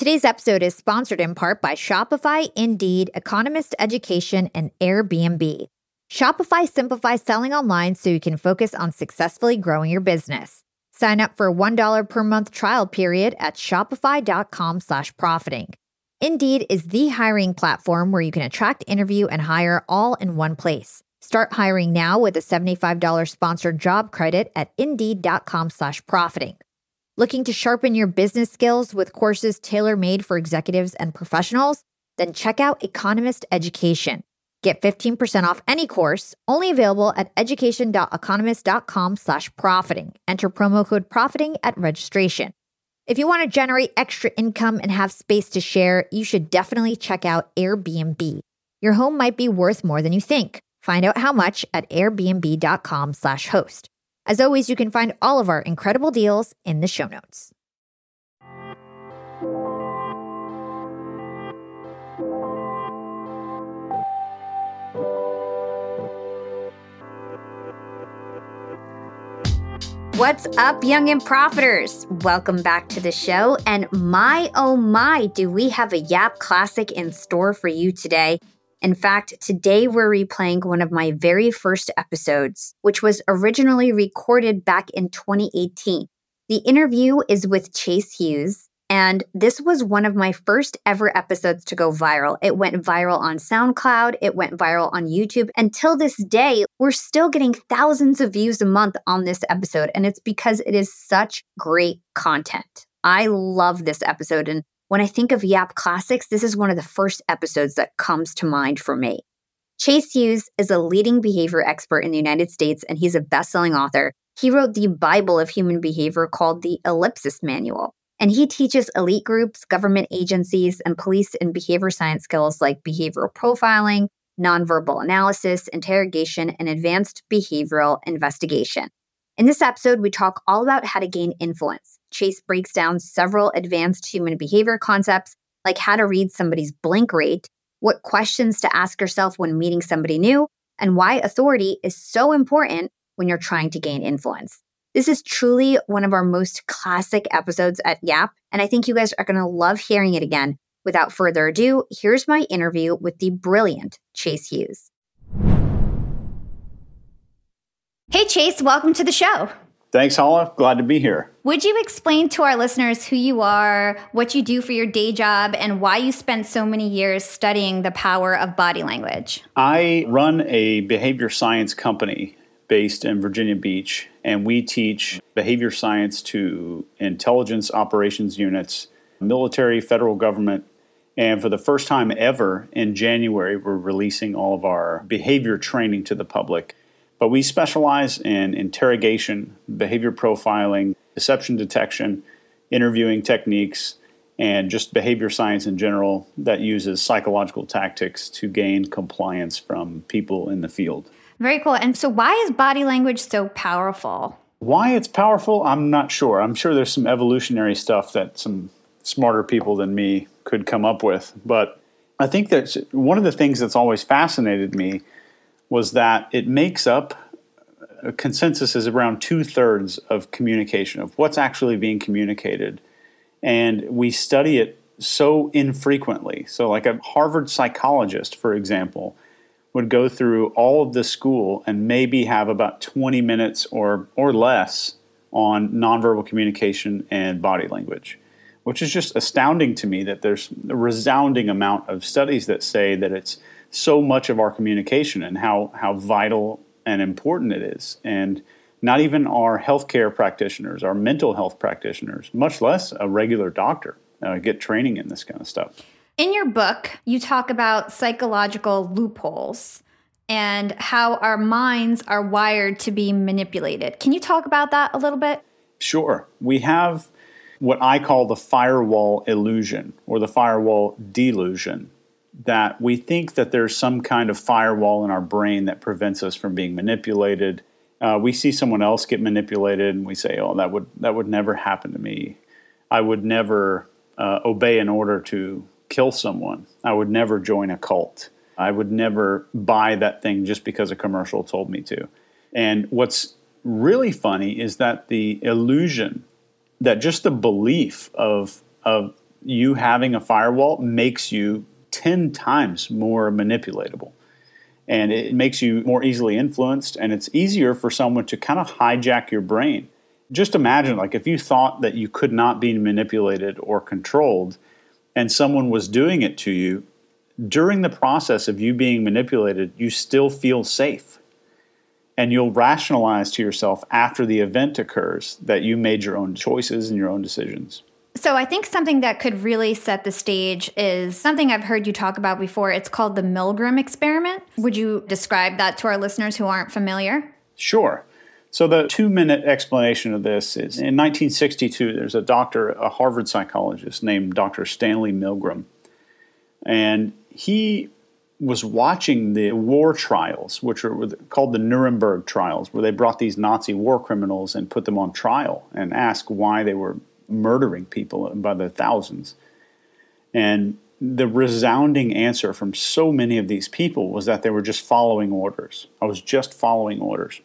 Today's episode is sponsored in part by Shopify, Indeed, Economist Education, and Airbnb. Shopify simplifies selling online so you can focus on successfully growing your business. Sign up for a $1 per month trial period at shopify.com slash profiting. Indeed is the hiring platform where you can attract, interview, and hire all in one place. Start hiring now with a $75 sponsored job credit at indeed.com slash profiting. Looking to sharpen your business skills with courses tailor made for executives and professionals? Then check out Economist Education. Get 15% off any course, only available at education.economist.com slash profiting. Enter promo code profiting at registration. If you want to generate extra income and have space to share, you should definitely check out Airbnb. Your home might be worth more than you think. Find out how much at airbnb.com slash host. As always, you can find all of our incredible deals in the show notes. What's up, young and profiters? Welcome back to the show. And my, oh my, do we have a Yap Classic in store for you today? In fact, today we're replaying one of my very first episodes, which was originally recorded back in 2018. The interview is with Chase Hughes, and this was one of my first ever episodes to go viral. It went viral on SoundCloud, it went viral on YouTube. Until this day, we're still getting thousands of views a month on this episode, and it's because it is such great content. I love this episode, and when I think of Yap Classics, this is one of the first episodes that comes to mind for me. Chase Hughes is a leading behavior expert in the United States and he's a best-selling author. He wrote the Bible of human behavior called the Ellipsis Manual, and he teaches elite groups, government agencies, and police and behavior science skills like behavioral profiling, nonverbal analysis, interrogation, and advanced behavioral investigation. In this episode, we talk all about how to gain influence. Chase breaks down several advanced human behavior concepts, like how to read somebody's blink rate, what questions to ask yourself when meeting somebody new, and why authority is so important when you're trying to gain influence. This is truly one of our most classic episodes at Yap, and I think you guys are going to love hearing it again. Without further ado, here's my interview with the brilliant Chase Hughes. Hey, Chase, welcome to the show. Thanks, Hala. Glad to be here. Would you explain to our listeners who you are, what you do for your day job, and why you spent so many years studying the power of body language? I run a behavior science company based in Virginia Beach, and we teach behavior science to intelligence operations units, military, federal government. And for the first time ever in January, we're releasing all of our behavior training to the public. But we specialize in interrogation, behavior profiling, deception detection, interviewing techniques, and just behavior science in general that uses psychological tactics to gain compliance from people in the field. Very cool. And so, why is body language so powerful? Why it's powerful, I'm not sure. I'm sure there's some evolutionary stuff that some smarter people than me could come up with. But I think that one of the things that's always fascinated me was that it makes up a consensus is around two thirds of communication of what's actually being communicated, and we study it so infrequently. So, like a Harvard psychologist, for example, would go through all of the school and maybe have about 20 minutes or or less on nonverbal communication and body language which is just astounding to me that there's a resounding amount of studies that say that it's so much of our communication and how, how vital and important it is. And not even our healthcare practitioners, our mental health practitioners, much less a regular doctor, uh, get training in this kind of stuff. In your book, you talk about psychological loopholes and how our minds are wired to be manipulated. Can you talk about that a little bit? Sure. We have what I call the firewall illusion or the firewall delusion that we think that there's some kind of firewall in our brain that prevents us from being manipulated. Uh, we see someone else get manipulated, and we say, "Oh, that would that would never happen to me. I would never uh, obey an order to kill someone. I would never join a cult. I would never buy that thing just because a commercial told me to." And what's really funny is that the illusion that just the belief of of you having a firewall makes you 10 times more manipulatable. And it makes you more easily influenced, and it's easier for someone to kind of hijack your brain. Just imagine, like, if you thought that you could not be manipulated or controlled, and someone was doing it to you, during the process of you being manipulated, you still feel safe. And you'll rationalize to yourself after the event occurs that you made your own choices and your own decisions. So I think something that could really set the stage is something I've heard you talk about before. It's called the Milgram experiment. Would you describe that to our listeners who aren't familiar? Sure. So the two minute explanation of this is in 1962, there's a doctor, a Harvard psychologist named Dr. Stanley Milgram. And he was watching the war trials, which are called the Nuremberg trials, where they brought these Nazi war criminals and put them on trial and asked why they were murdering people by the thousands. And the resounding answer from so many of these people was that they were just following orders. I was just following orders.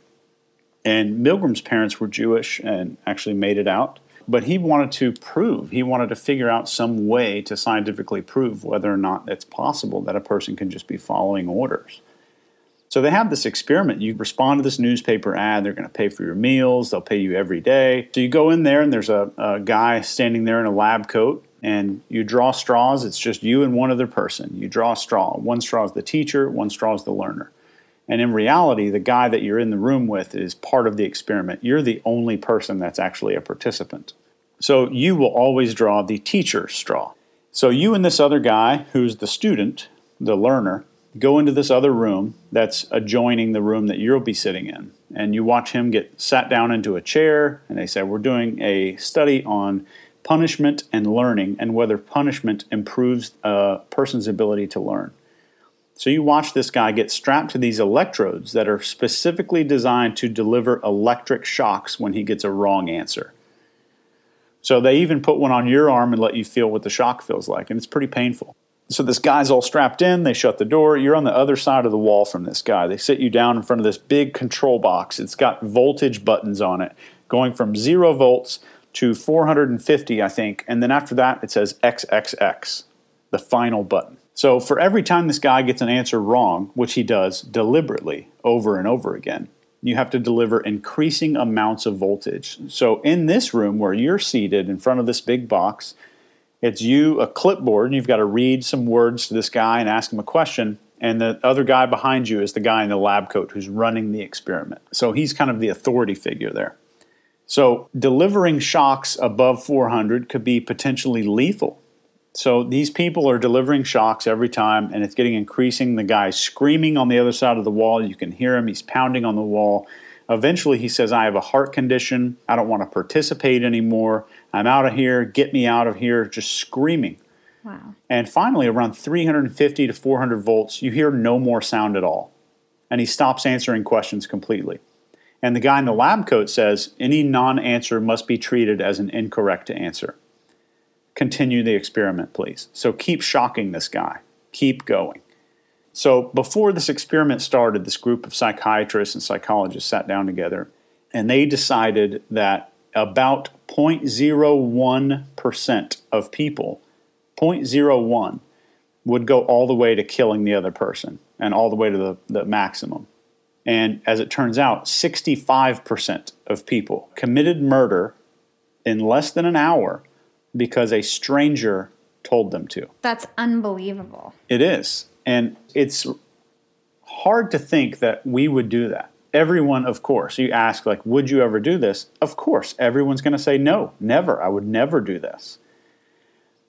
And Milgram's parents were Jewish and actually made it out. But he wanted to prove, he wanted to figure out some way to scientifically prove whether or not it's possible that a person can just be following orders. So they have this experiment. You respond to this newspaper ad, they're going to pay for your meals, they'll pay you every day. So you go in there, and there's a, a guy standing there in a lab coat, and you draw straws. It's just you and one other person. You draw a straw. One straw is the teacher, one straw is the learner. And in reality, the guy that you're in the room with is part of the experiment. You're the only person that's actually a participant. So you will always draw the teacher straw. So you and this other guy, who's the student, the learner, go into this other room that's adjoining the room that you'll be sitting in. And you watch him get sat down into a chair, and they say, We're doing a study on punishment and learning and whether punishment improves a person's ability to learn. So you watch this guy get strapped to these electrodes that are specifically designed to deliver electric shocks when he gets a wrong answer. So they even put one on your arm and let you feel what the shock feels like, and it's pretty painful. So this guy's all strapped in. They shut the door. You're on the other side of the wall from this guy. They sit you down in front of this big control box. It's got voltage buttons on it, going from zero volts to 450, I think. And then after that, it says XXX, the final button. So for every time this guy gets an answer wrong, which he does deliberately over and over again, you have to deliver increasing amounts of voltage. So in this room where you're seated in front of this big box, it's you, a clipboard, and you've got to read some words to this guy and ask him a question. And the other guy behind you is the guy in the lab coat who's running the experiment. So he's kind of the authority figure there. So delivering shocks above 400 could be potentially lethal. So these people are delivering shocks every time, and it's getting increasing. The guy's screaming on the other side of the wall. You can hear him. He's pounding on the wall. Eventually, he says, I have a heart condition. I don't want to participate anymore. I'm out of here. Get me out of here. Just screaming. Wow. And finally, around 350 to 400 volts, you hear no more sound at all. And he stops answering questions completely. And the guy in the lab coat says, any non answer must be treated as an incorrect answer. Continue the experiment, please. So keep shocking this guy. Keep going. So before this experiment started, this group of psychiatrists and psychologists sat down together and they decided that about 0.01% of people, 0.01, would go all the way to killing the other person and all the way to the, the maximum. And as it turns out, 65% of people committed murder in less than an hour because a stranger told them to. That's unbelievable. It is. And it's hard to think that we would do that. Everyone, of course, you ask, like, would you ever do this? Of course, everyone's going to say, no, never. I would never do this.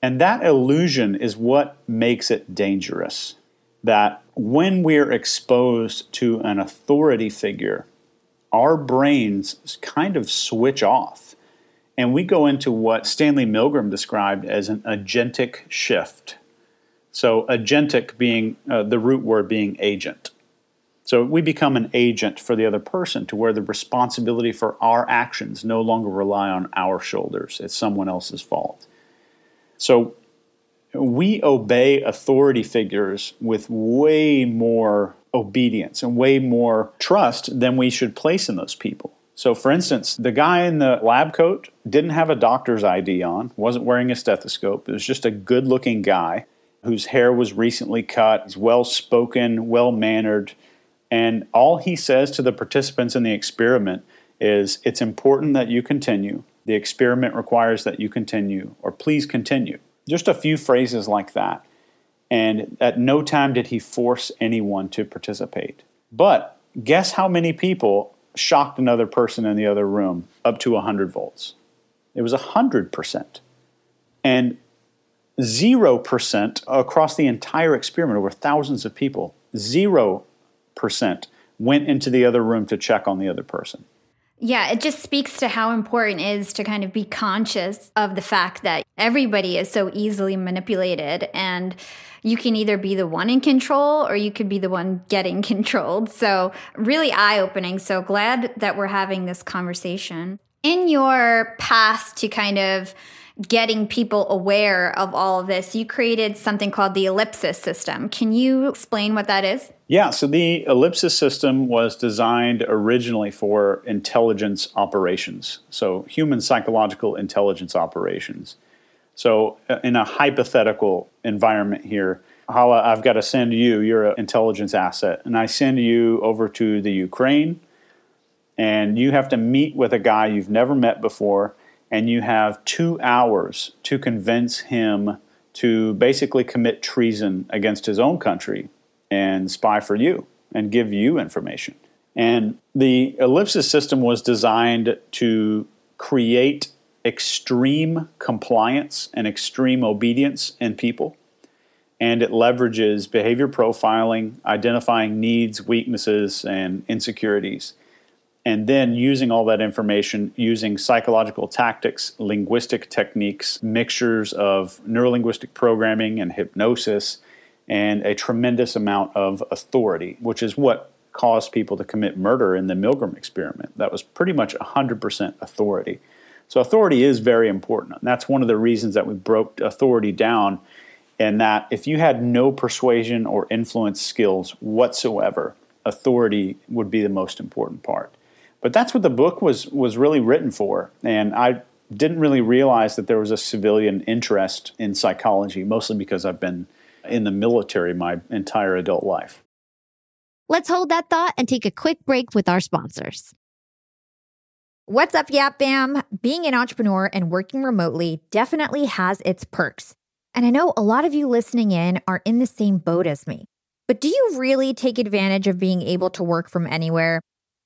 And that illusion is what makes it dangerous. That when we're exposed to an authority figure, our brains kind of switch off. And we go into what Stanley Milgram described as an agentic shift. So, agentic being uh, the root word being agent. So, we become an agent for the other person to where the responsibility for our actions no longer rely on our shoulders. It's someone else's fault. So, we obey authority figures with way more obedience and way more trust than we should place in those people. So, for instance, the guy in the lab coat didn't have a doctor's ID on, wasn't wearing a stethoscope. It was just a good looking guy whose hair was recently cut. He's well spoken, well mannered. And all he says to the participants in the experiment is it's important that you continue. The experiment requires that you continue, or please continue. Just a few phrases like that. And at no time did he force anyone to participate. But guess how many people shocked another person in the other room up to 100 volts? It was 100%. And 0% across the entire experiment, over thousands of people, 0% went into the other room to check on the other person. Yeah, it just speaks to how important it is to kind of be conscious of the fact that everybody is so easily manipulated and you can either be the one in control or you could be the one getting controlled. So, really eye opening. So, glad that we're having this conversation. In your past to kind of getting people aware of all of this, you created something called the ellipsis system. Can you explain what that is? Yeah, so the ellipsis system was designed originally for intelligence operations, so human psychological intelligence operations. So, uh, in a hypothetical environment here, Hala, I've got to send you, you're an intelligence asset, and I send you over to the Ukraine, and you have to meet with a guy you've never met before and you have two hours to convince him to basically commit treason against his own country and spy for you and give you information. And the ellipsis system was designed to create extreme compliance and extreme obedience in people. And it leverages behavior profiling, identifying needs, weaknesses, and insecurities and then using all that information using psychological tactics, linguistic techniques, mixtures of neurolinguistic programming and hypnosis, and a tremendous amount of authority, which is what caused people to commit murder in the Milgram experiment. That was pretty much 100% authority. So, authority is very important. And that's one of the reasons that we broke authority down, and that if you had no persuasion or influence skills whatsoever, authority would be the most important part. But that's what the book was was really written for, and I didn't really realize that there was a civilian interest in psychology, mostly because I've been in the military my entire adult life. Let's hold that thought and take a quick break with our sponsors. What's up, Yap Fam? Being an entrepreneur and working remotely definitely has its perks. And I know a lot of you listening in are in the same boat as me. But do you really take advantage of being able to work from anywhere?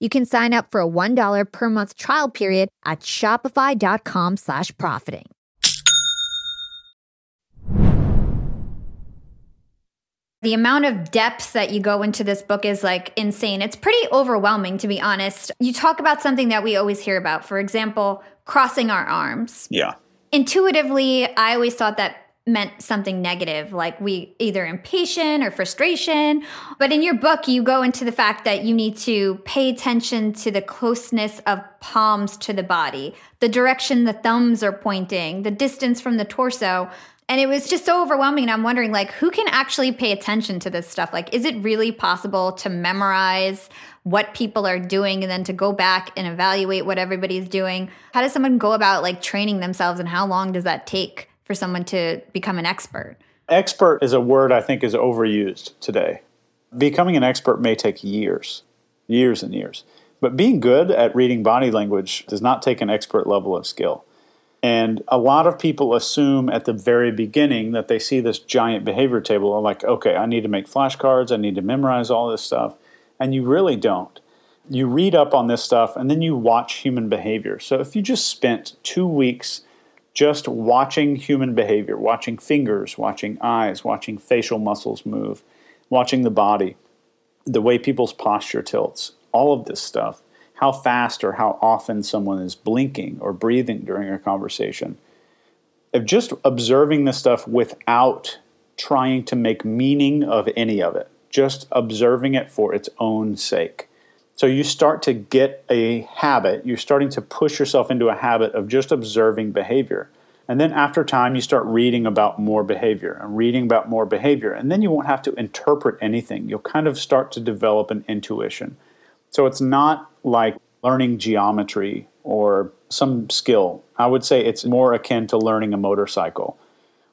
You can sign up for a $1 per month trial period at shopify.com slash profiting. The amount of depth that you go into this book is like insane. It's pretty overwhelming, to be honest. You talk about something that we always hear about. For example, crossing our arms. Yeah. Intuitively, I always thought that meant something negative, like we either impatient or frustration. But in your book, you go into the fact that you need to pay attention to the closeness of palms to the body, the direction the thumbs are pointing, the distance from the torso. And it was just so overwhelming. And I'm wondering, like, who can actually pay attention to this stuff? Like, is it really possible to memorize what people are doing and then to go back and evaluate what everybody's doing? How does someone go about like training themselves and how long does that take? For someone to become an expert? Expert is a word I think is overused today. Becoming an expert may take years, years and years. But being good at reading body language does not take an expert level of skill. And a lot of people assume at the very beginning that they see this giant behavior table and like, okay, I need to make flashcards, I need to memorize all this stuff. And you really don't. You read up on this stuff and then you watch human behavior. So if you just spent two weeks just watching human behavior, watching fingers, watching eyes, watching facial muscles move, watching the body, the way people's posture tilts, all of this stuff, how fast or how often someone is blinking or breathing during a conversation. Of just observing this stuff without trying to make meaning of any of it, just observing it for its own sake. So you start to get a habit, you're starting to push yourself into a habit of just observing behavior. And then after time, you start reading about more behavior and reading about more behavior. And then you won't have to interpret anything. You'll kind of start to develop an intuition. So it's not like learning geometry or some skill. I would say it's more akin to learning a motorcycle.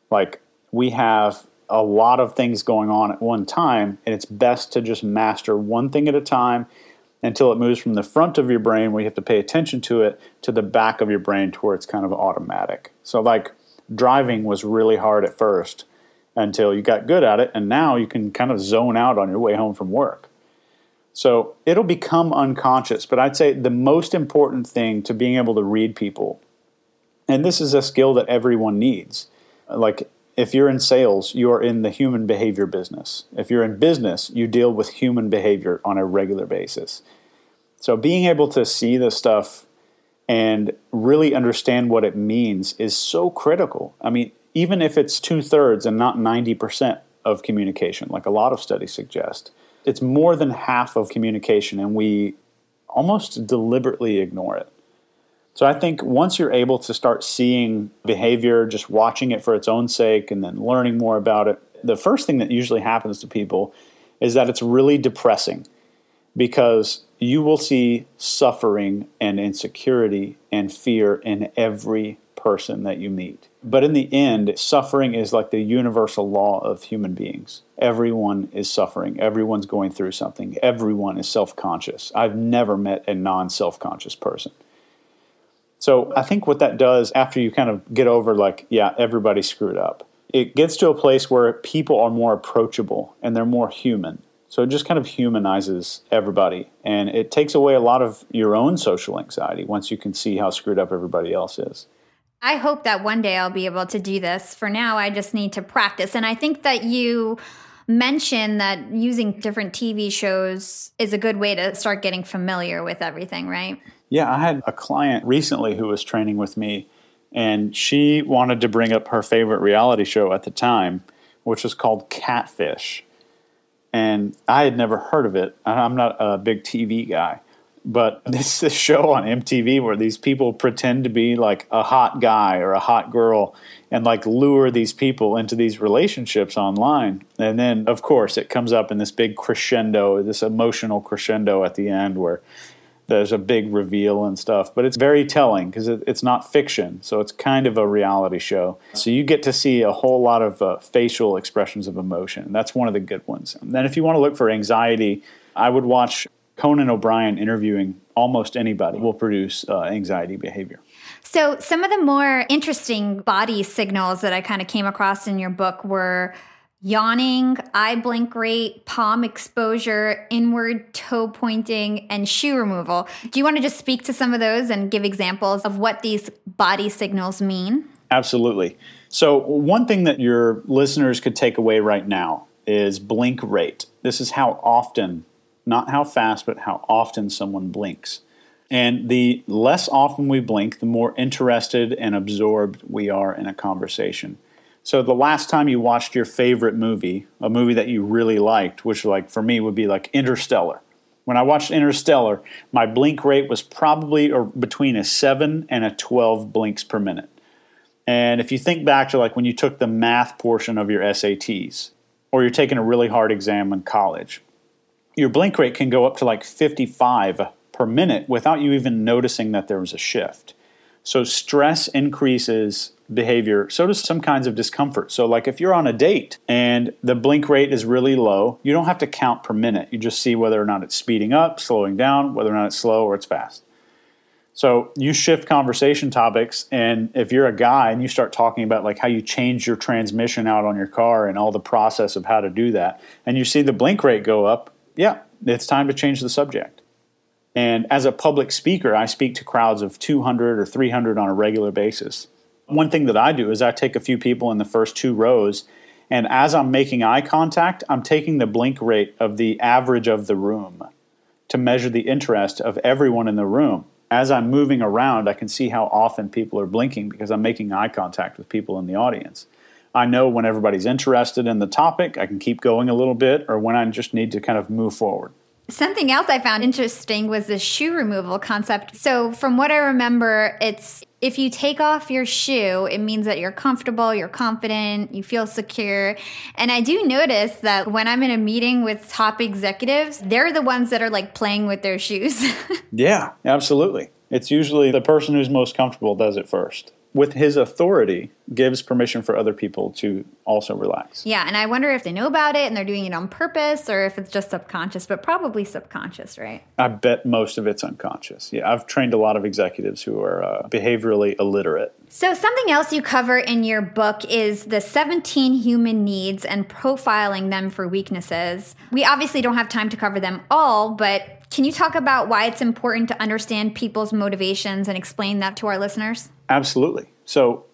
Like we have a lot of things going on at one time, and it's best to just master one thing at a time until it moves from the front of your brain where you have to pay attention to it to the back of your brain to where it's kind of automatic. So, like driving was really hard at first until you got good at it, and now you can kind of zone out on your way home from work. So, it'll become unconscious, but I'd say the most important thing to being able to read people, and this is a skill that everyone needs. Like if you're in sales, you are in the human behavior business. If you're in business, you deal with human behavior on a regular basis. So being able to see this stuff and really understand what it means is so critical. I mean, even if it's two thirds and not 90% of communication, like a lot of studies suggest, it's more than half of communication, and we almost deliberately ignore it. So I think once you're able to start seeing behavior, just watching it for its own sake, and then learning more about it, the first thing that usually happens to people is that it's really depressing because you will see suffering and insecurity and fear in every person that you meet. But in the end, suffering is like the universal law of human beings. Everyone is suffering. Everyone's going through something. Everyone is self conscious. I've never met a non self conscious person. So I think what that does after you kind of get over, like, yeah, everybody screwed up, it gets to a place where people are more approachable and they're more human. So it just kind of humanizes everybody. And it takes away a lot of your own social anxiety once you can see how screwed up everybody else is. I hope that one day I'll be able to do this. For now, I just need to practice. And I think that you mentioned that using different TV shows is a good way to start getting familiar with everything, right? Yeah, I had a client recently who was training with me, and she wanted to bring up her favorite reality show at the time, which was called Catfish. And I had never heard of it. I'm not a big TV guy. But this is a show on MTV where these people pretend to be like a hot guy or a hot girl and like lure these people into these relationships online. And then, of course, it comes up in this big crescendo, this emotional crescendo at the end where there's a big reveal and stuff. But it's very telling because it, it's not fiction. So it's kind of a reality show. So you get to see a whole lot of uh, facial expressions of emotion. That's one of the good ones. And then if you want to look for anxiety, I would watch Conan O'Brien interviewing almost anybody will produce uh, anxiety behavior. So, some of the more interesting body signals that I kind of came across in your book were yawning, eye blink rate, palm exposure, inward toe pointing, and shoe removal. Do you want to just speak to some of those and give examples of what these body signals mean? Absolutely. So, one thing that your listeners could take away right now is blink rate. This is how often not how fast, but how often someone blinks. And the less often we blink, the more interested and absorbed we are in a conversation. So the last time you watched your favorite movie, a movie that you really liked, which like for me would be like Interstellar. When I watched Interstellar, my blink rate was probably or between a 7 and a 12 blinks per minute. And if you think back to like when you took the math portion of your SATs or you're taking a really hard exam in college, your blink rate can go up to like 55 per minute without you even noticing that there was a shift. So stress increases behavior, so does some kinds of discomfort. So, like if you're on a date and the blink rate is really low, you don't have to count per minute. You just see whether or not it's speeding up, slowing down, whether or not it's slow or it's fast. So, you shift conversation topics, and if you're a guy and you start talking about like how you change your transmission out on your car and all the process of how to do that, and you see the blink rate go up, yeah, it's time to change the subject. And as a public speaker, I speak to crowds of 200 or 300 on a regular basis. One thing that I do is I take a few people in the first two rows, and as I'm making eye contact, I'm taking the blink rate of the average of the room to measure the interest of everyone in the room. As I'm moving around, I can see how often people are blinking because I'm making eye contact with people in the audience. I know when everybody's interested in the topic, I can keep going a little bit, or when I just need to kind of move forward. Something else I found interesting was the shoe removal concept. So, from what I remember, it's if you take off your shoe, it means that you're comfortable, you're confident, you feel secure. And I do notice that when I'm in a meeting with top executives, they're the ones that are like playing with their shoes. yeah, absolutely. It's usually the person who's most comfortable does it first with his authority, gives permission for other people to also relax. Yeah, and I wonder if they know about it and they're doing it on purpose or if it's just subconscious, but probably subconscious, right? I bet most of it's unconscious. Yeah, I've trained a lot of executives who are uh, behaviorally illiterate. So, something else you cover in your book is the 17 human needs and profiling them for weaknesses. We obviously don't have time to cover them all, but can you talk about why it's important to understand people's motivations and explain that to our listeners? Absolutely. So,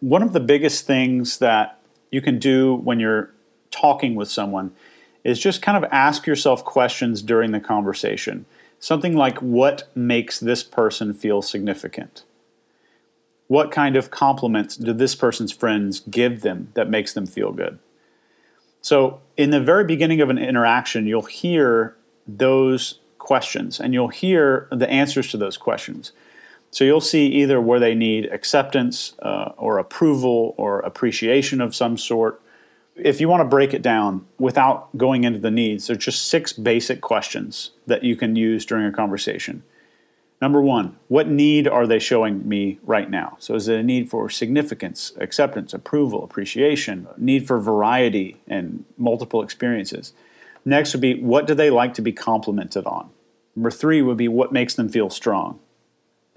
one of the biggest things that you can do when you're talking with someone is just kind of ask yourself questions during the conversation. Something like, What makes this person feel significant? What kind of compliments do this person's friends give them that makes them feel good? So, in the very beginning of an interaction, you'll hear those questions and you'll hear the answers to those questions. So you'll see either where they need acceptance uh, or approval or appreciation of some sort. If you want to break it down without going into the needs, there's just six basic questions that you can use during a conversation. Number one, what need are they showing me right now? So, is it a need for significance, acceptance, approval, appreciation, need for variety and multiple experiences? Next would be what do they like to be complimented on? Number three would be what makes them feel strong.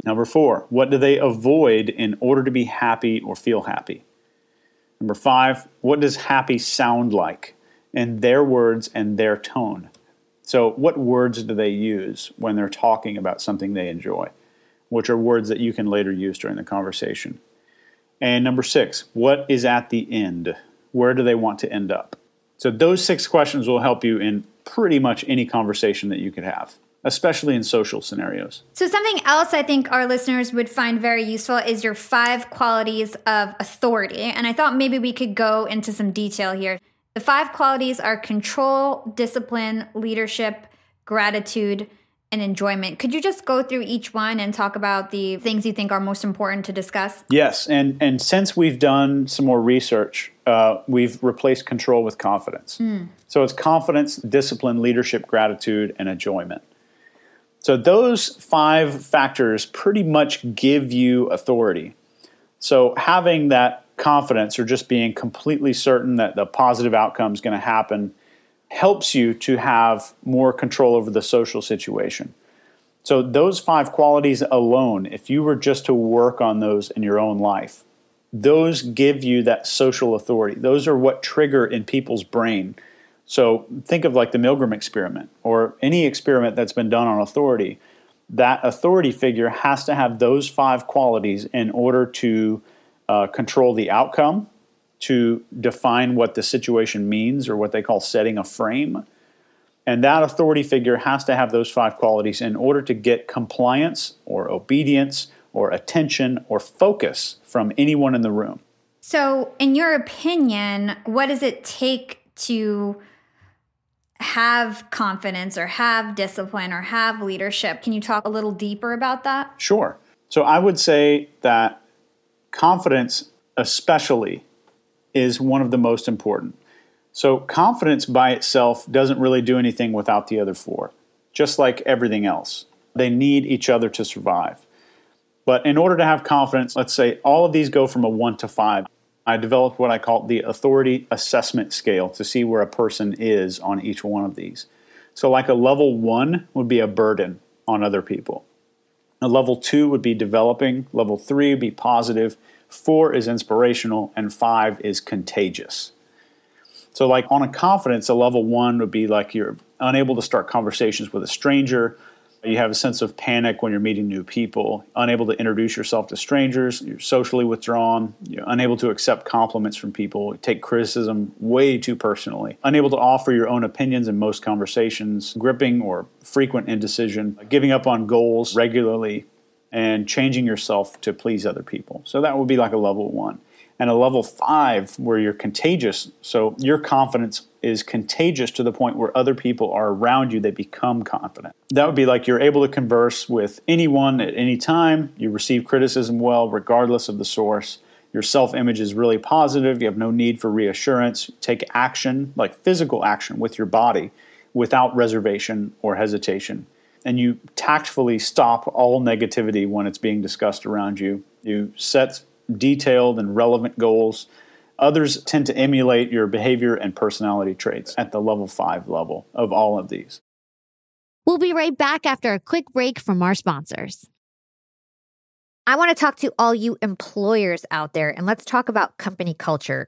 Number four, what do they avoid in order to be happy or feel happy? Number five, what does happy sound like in their words and their tone? So, what words do they use when they're talking about something they enjoy, which are words that you can later use during the conversation? And number six, what is at the end? Where do they want to end up? So, those six questions will help you in pretty much any conversation that you could have especially in social scenarios. So, something else I think our listeners would find very useful is your five qualities of authority. And I thought maybe we could go into some detail here. The five qualities are control, discipline, leadership, gratitude, and enjoyment. Could you just go through each one and talk about the things you think are most important to discuss? Yes, and and since we've done some more research, uh, we've replaced control with confidence. Mm. So it's confidence, discipline, leadership, gratitude, and enjoyment. So those five factors pretty much give you authority. So having that confidence or just being completely certain that the positive outcome is going to happen helps you to have more control over the social situation. So those five qualities alone, if you were just to work on those in your own life, those give you that social authority. Those are what trigger in people's brain so think of like the Milgram experiment or any experiment that's been done on authority. That authority figure has to have those five qualities in order to uh, control the outcome, to define what the situation means or what they call setting a frame. And that authority figure has to have those five qualities in order to get compliance or obedience or attention or focus from anyone in the room. So, in your opinion, what does it take to have confidence or have discipline or have leadership. Can you talk a little deeper about that? Sure. So I would say that confidence, especially, is one of the most important. So confidence by itself doesn't really do anything without the other four, just like everything else. They need each other to survive. But in order to have confidence, let's say all of these go from a one to five. I developed what I call the authority assessment scale to see where a person is on each one of these. So, like a level one would be a burden on other people. A level two would be developing, level three would be positive, four is inspirational, and five is contagious. So, like on a confidence, a level one would be like you're unable to start conversations with a stranger, you have a sense of panic when you're meeting new people, unable to introduce yourself to strangers, you're socially withdrawn, you're unable to accept compliments from people, take criticism way too personally, unable to offer your own opinions in most conversations, gripping or frequent indecision, giving up on goals regularly, and changing yourself to please other people. So that would be like a level one and a level five where you're contagious. So your confidence is contagious to the point where other people are around you, they become confident. That would be like you're able to converse with anyone at any time, you receive criticism well, regardless of the source. Your self image is really positive, you have no need for reassurance. Take action, like physical action with your body, without reservation or hesitation. And you tactfully stop all negativity when it's being discussed around you. You set detailed and relevant goals. Others tend to emulate your behavior and personality traits at the level five level of all of these. We'll be right back after a quick break from our sponsors. I want to talk to all you employers out there and let's talk about company culture.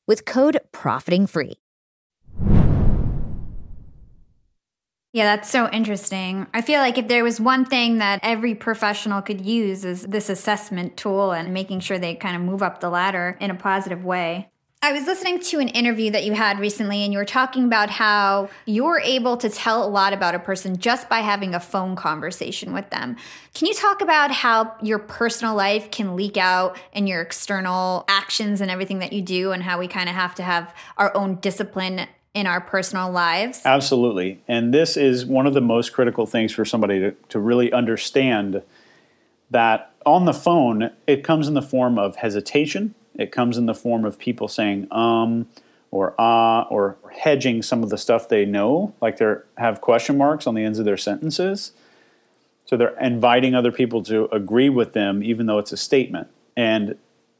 with code profiting free. Yeah, that's so interesting. I feel like if there was one thing that every professional could use is this assessment tool and making sure they kind of move up the ladder in a positive way. I was listening to an interview that you had recently, and you were talking about how you're able to tell a lot about a person just by having a phone conversation with them. Can you talk about how your personal life can leak out in your external actions and everything that you do, and how we kind of have to have our own discipline in our personal lives? Absolutely. And this is one of the most critical things for somebody to, to really understand that on the phone, it comes in the form of hesitation it comes in the form of people saying um or ah or hedging some of the stuff they know, like they have question marks on the ends of their sentences. So they're inviting other people to agree with them, even though it's a statement. And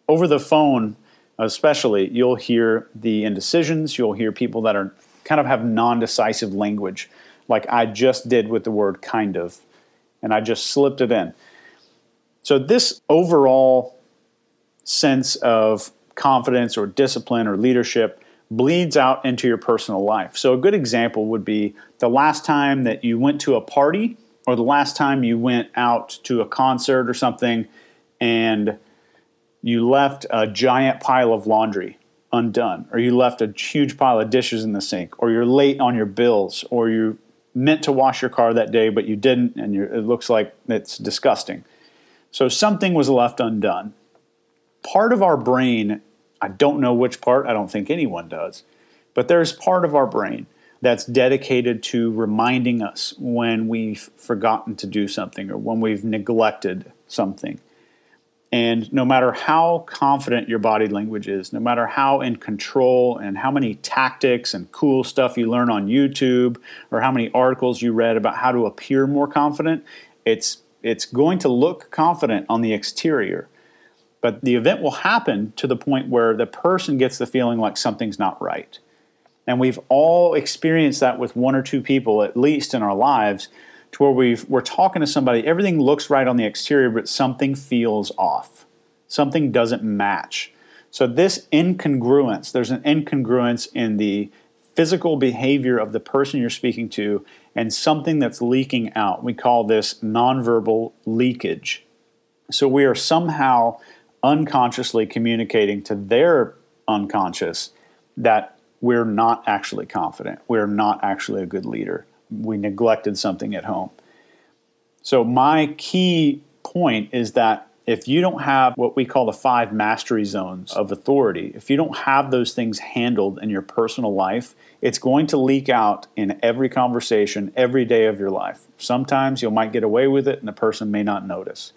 over the phone, especially, you'll hear the indecisions. You'll hear people that are kind of have non-decisive language, like I just did with the word kind of, and I just slipped it in So, this overall sense of confidence or discipline or leadership bleeds out into your personal life. So, a good example would be the last time that you went to a party or the last time you went out to a concert or something and you left a giant pile of laundry undone, or you left a huge pile of dishes in the sink, or you're late on your bills, or you meant to wash your car that day but you didn't, and it looks like it's disgusting. So something was left undone. Part of our brain, I don't know which part, I don't think anyone does, but there's part of our brain that's dedicated to reminding us when we've forgotten to do something or when we've neglected something. And no matter how confident your body language is, no matter how in control and how many tactics and cool stuff you learn on YouTube or how many articles you read about how to appear more confident, it's it's going to look confident on the exterior. But the event will happen to the point where the person gets the feeling like something's not right. And we've all experienced that with one or two people, at least in our lives, to where we've, we're talking to somebody, everything looks right on the exterior, but something feels off. Something doesn't match. So, this incongruence, there's an incongruence in the physical behavior of the person you're speaking to and something that's leaking out. We call this nonverbal leakage. So, we are somehow unconsciously communicating to their unconscious that we're not actually confident, we're not actually a good leader we neglected something at home. So, my key point is that if you don't have what we call the five mastery zones of authority, if you don't have those things handled in your personal life, it's going to leak out in every conversation, every day of your life. Sometimes you might get away with it and the person may not notice.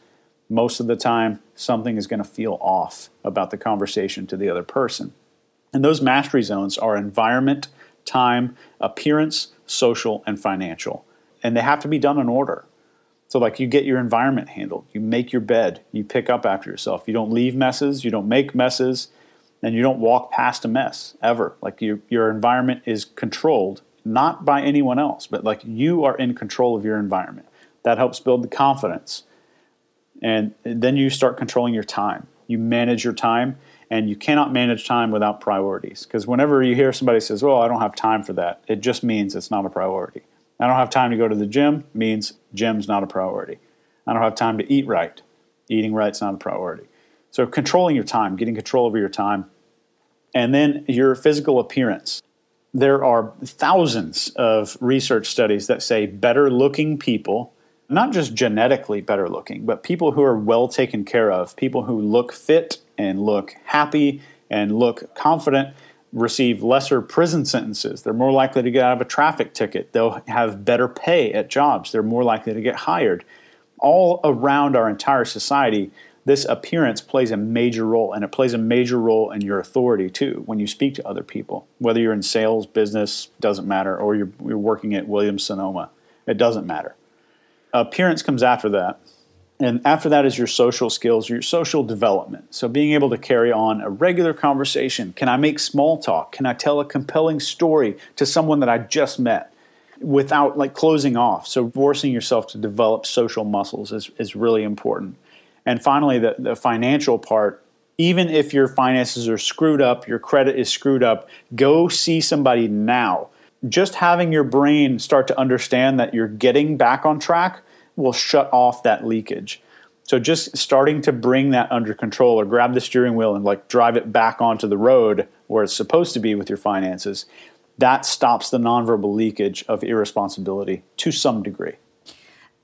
Most of the time, something is going to feel off about the conversation to the other person. And those mastery zones are environment, time, appearance, social, and financial. And they have to be done in order. So, like, you get your environment handled, you make your bed, you pick up after yourself. You don't leave messes, you don't make messes, and you don't walk past a mess ever. Like, your, your environment is controlled, not by anyone else, but like you are in control of your environment. That helps build the confidence. And then you start controlling your time. You manage your time and you cannot manage time without priorities. Because whenever you hear somebody says, "Well, I don't have time for that," it just means it's not a priority. I don't have time to go to the gym means gym's not a priority. I don't have time to eat right. Eating right's not a priority. So controlling your time, getting control over your time, and then your physical appearance. There are thousands of research studies that say better looking people, not just genetically better looking, but people who are well taken care of, people who look fit and look happy and look confident receive lesser prison sentences. They're more likely to get out of a traffic ticket. They'll have better pay at jobs. They're more likely to get hired. All around our entire society, this appearance plays a major role, and it plays a major role in your authority too when you speak to other people. Whether you're in sales, business, doesn't matter, or you're, you're working at Williams Sonoma, it doesn't matter. Appearance comes after that. And after that is your social skills, your social development. So being able to carry on a regular conversation. Can I make small talk? Can I tell a compelling story to someone that I just met without like closing off? So forcing yourself to develop social muscles is, is really important. And finally, the, the financial part. Even if your finances are screwed up, your credit is screwed up, go see somebody now. Just having your brain start to understand that you're getting back on track will shut off that leakage. So just starting to bring that under control or grab the steering wheel and like drive it back onto the road where it's supposed to be with your finances, that stops the nonverbal leakage of irresponsibility to some degree.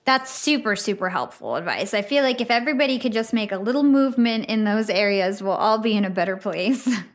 That's super, super helpful advice. I feel like if everybody could just make a little movement in those areas, we'll all be in a better place.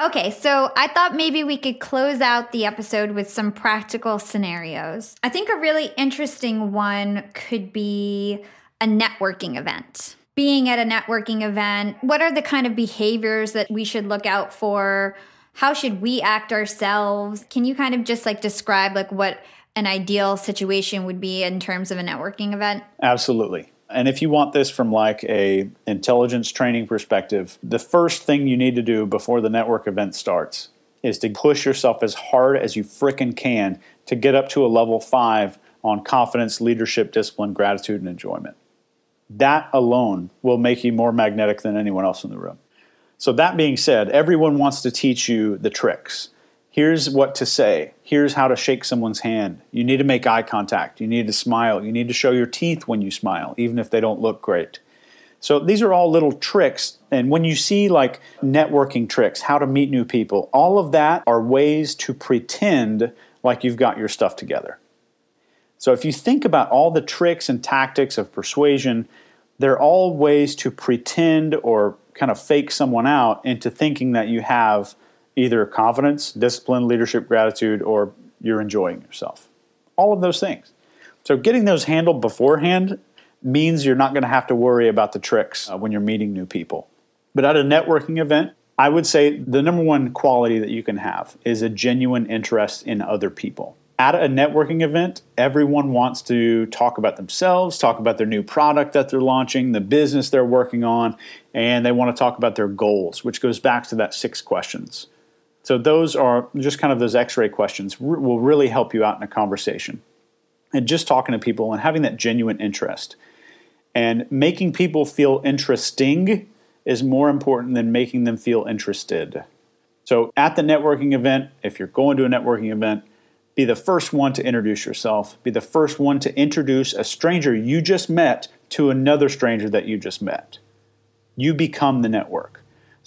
Okay, so I thought maybe we could close out the episode with some practical scenarios. I think a really interesting one could be a networking event. Being at a networking event, what are the kind of behaviors that we should look out for? How should we act ourselves? Can you kind of just like describe like what an ideal situation would be in terms of a networking event? Absolutely. And if you want this from like a intelligence training perspective, the first thing you need to do before the network event starts is to push yourself as hard as you frickin' can to get up to a level 5 on confidence, leadership, discipline, gratitude and enjoyment. That alone will make you more magnetic than anyone else in the room. So, that being said, everyone wants to teach you the tricks. Here's what to say. Here's how to shake someone's hand. You need to make eye contact. You need to smile. You need to show your teeth when you smile, even if they don't look great. So these are all little tricks. And when you see like networking tricks, how to meet new people, all of that are ways to pretend like you've got your stuff together. So if you think about all the tricks and tactics of persuasion, they're all ways to pretend or kind of fake someone out into thinking that you have either confidence, discipline, leadership, gratitude, or you're enjoying yourself. All of those things. So getting those handled beforehand means you're not going to have to worry about the tricks uh, when you're meeting new people. But at a networking event, I would say the number one quality that you can have is a genuine interest in other people. At a networking event, everyone wants to talk about themselves, talk about their new product that they're launching, the business they're working on, and they want to talk about their goals, which goes back to that six questions. So, those are just kind of those x ray questions, will really help you out in a conversation. And just talking to people and having that genuine interest. And making people feel interesting is more important than making them feel interested. So, at the networking event, if you're going to a networking event, be the first one to introduce yourself. Be the first one to introduce a stranger you just met to another stranger that you just met. You become the network.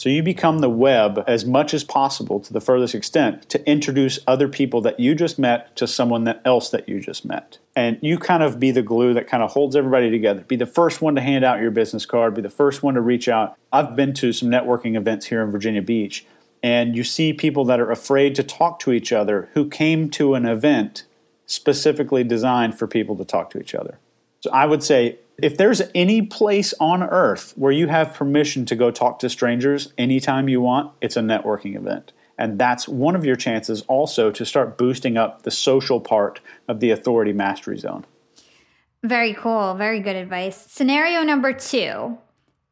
So you become the web as much as possible to the furthest extent to introduce other people that you just met to someone that else that you just met. And you kind of be the glue that kind of holds everybody together. Be the first one to hand out your business card, be the first one to reach out. I've been to some networking events here in Virginia Beach, and you see people that are afraid to talk to each other who came to an event specifically designed for people to talk to each other. So I would say if there's any place on earth where you have permission to go talk to strangers anytime you want, it's a networking event. And that's one of your chances also to start boosting up the social part of the authority mastery zone. Very cool. Very good advice. Scenario number two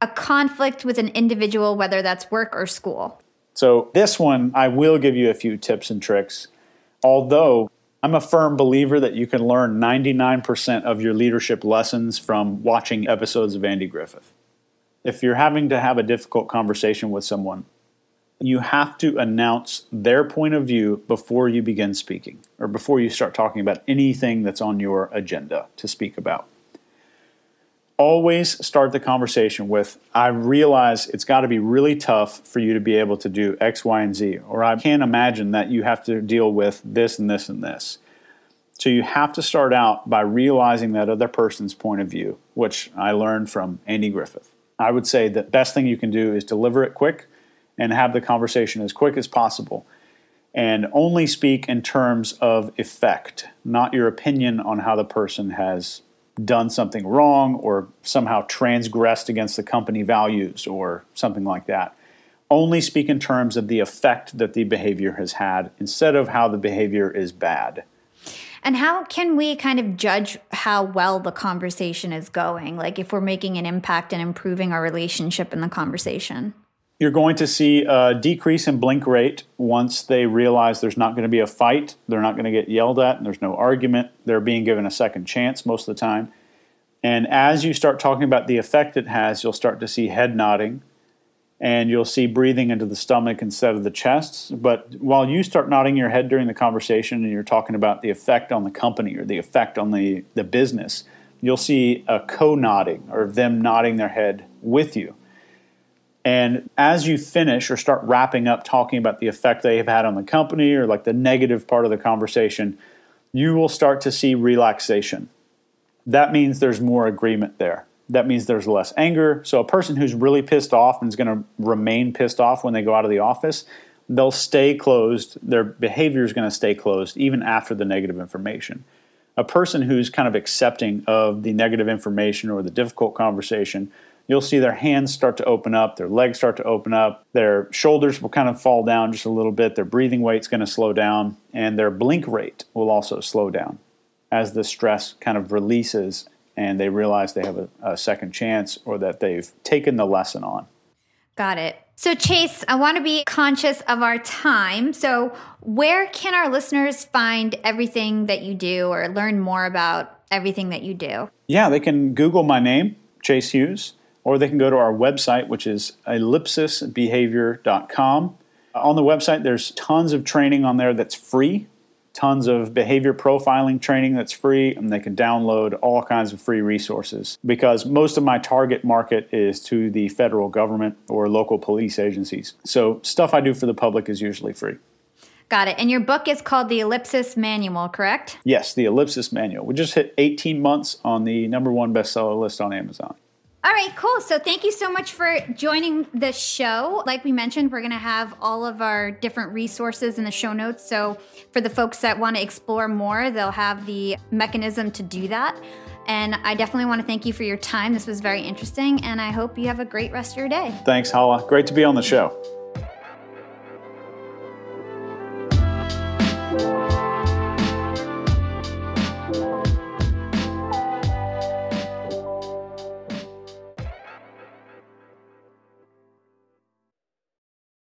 a conflict with an individual, whether that's work or school. So, this one, I will give you a few tips and tricks. Although I'm a firm believer that you can learn 99% of your leadership lessons from watching episodes of Andy Griffith. If you're having to have a difficult conversation with someone, you have to announce their point of view before you begin speaking or before you start talking about anything that's on your agenda to speak about always start the conversation with I realize it's got to be really tough for you to be able to do X, Y, and Z, or I can't imagine that you have to deal with this and this and this. So you have to start out by realizing that other person's point of view, which I learned from Andy Griffith. I would say the best thing you can do is deliver it quick and have the conversation as quick as possible. And only speak in terms of effect, not your opinion on how the person has done something wrong or somehow transgressed against the company values or something like that. Only speak in terms of the effect that the behavior has had instead of how the behavior is bad. And how can we kind of judge how well the conversation is going? Like if we're making an impact and improving our relationship in the conversation? You're going to see a decrease in blink rate once they realize there's not going to be a fight, they're not going to get yelled at, and there's no argument. They're being given a second chance most of the time. And as you start talking about the effect it has, you'll start to see head nodding and you'll see breathing into the stomach instead of the chest. But while you start nodding your head during the conversation and you're talking about the effect on the company or the effect on the, the business, you'll see a co nodding or them nodding their head with you. And as you finish or start wrapping up talking about the effect they have had on the company or like the negative part of the conversation, you will start to see relaxation. That means there's more agreement there. That means there's less anger. So a person who's really pissed off and is going to remain pissed off when they go out of the office, they'll stay closed. Their behavior is going to stay closed even after the negative information. A person who's kind of accepting of the negative information or the difficult conversation you'll see their hands start to open up, their legs start to open up, their shoulders will kind of fall down just a little bit, their breathing rate's going to slow down, and their blink rate will also slow down as the stress kind of releases and they realize they have a, a second chance or that they've taken the lesson on. Got it. So, Chase, I want to be conscious of our time. So, where can our listeners find everything that you do or learn more about everything that you do? Yeah, they can Google my name, Chase Hughes, or they can go to our website, which is ellipsisbehavior.com. Uh, on the website, there's tons of training on there that's free, tons of behavior profiling training that's free, and they can download all kinds of free resources because most of my target market is to the federal government or local police agencies. So, stuff I do for the public is usually free. Got it. And your book is called The Ellipsis Manual, correct? Yes, The Ellipsis Manual. We just hit 18 months on the number one bestseller list on Amazon. All right, cool. So thank you so much for joining the show. Like we mentioned, we're going to have all of our different resources in the show notes. So for the folks that want to explore more, they'll have the mechanism to do that. And I definitely want to thank you for your time. This was very interesting, and I hope you have a great rest of your day. Thanks, Hala. Great to be on the show.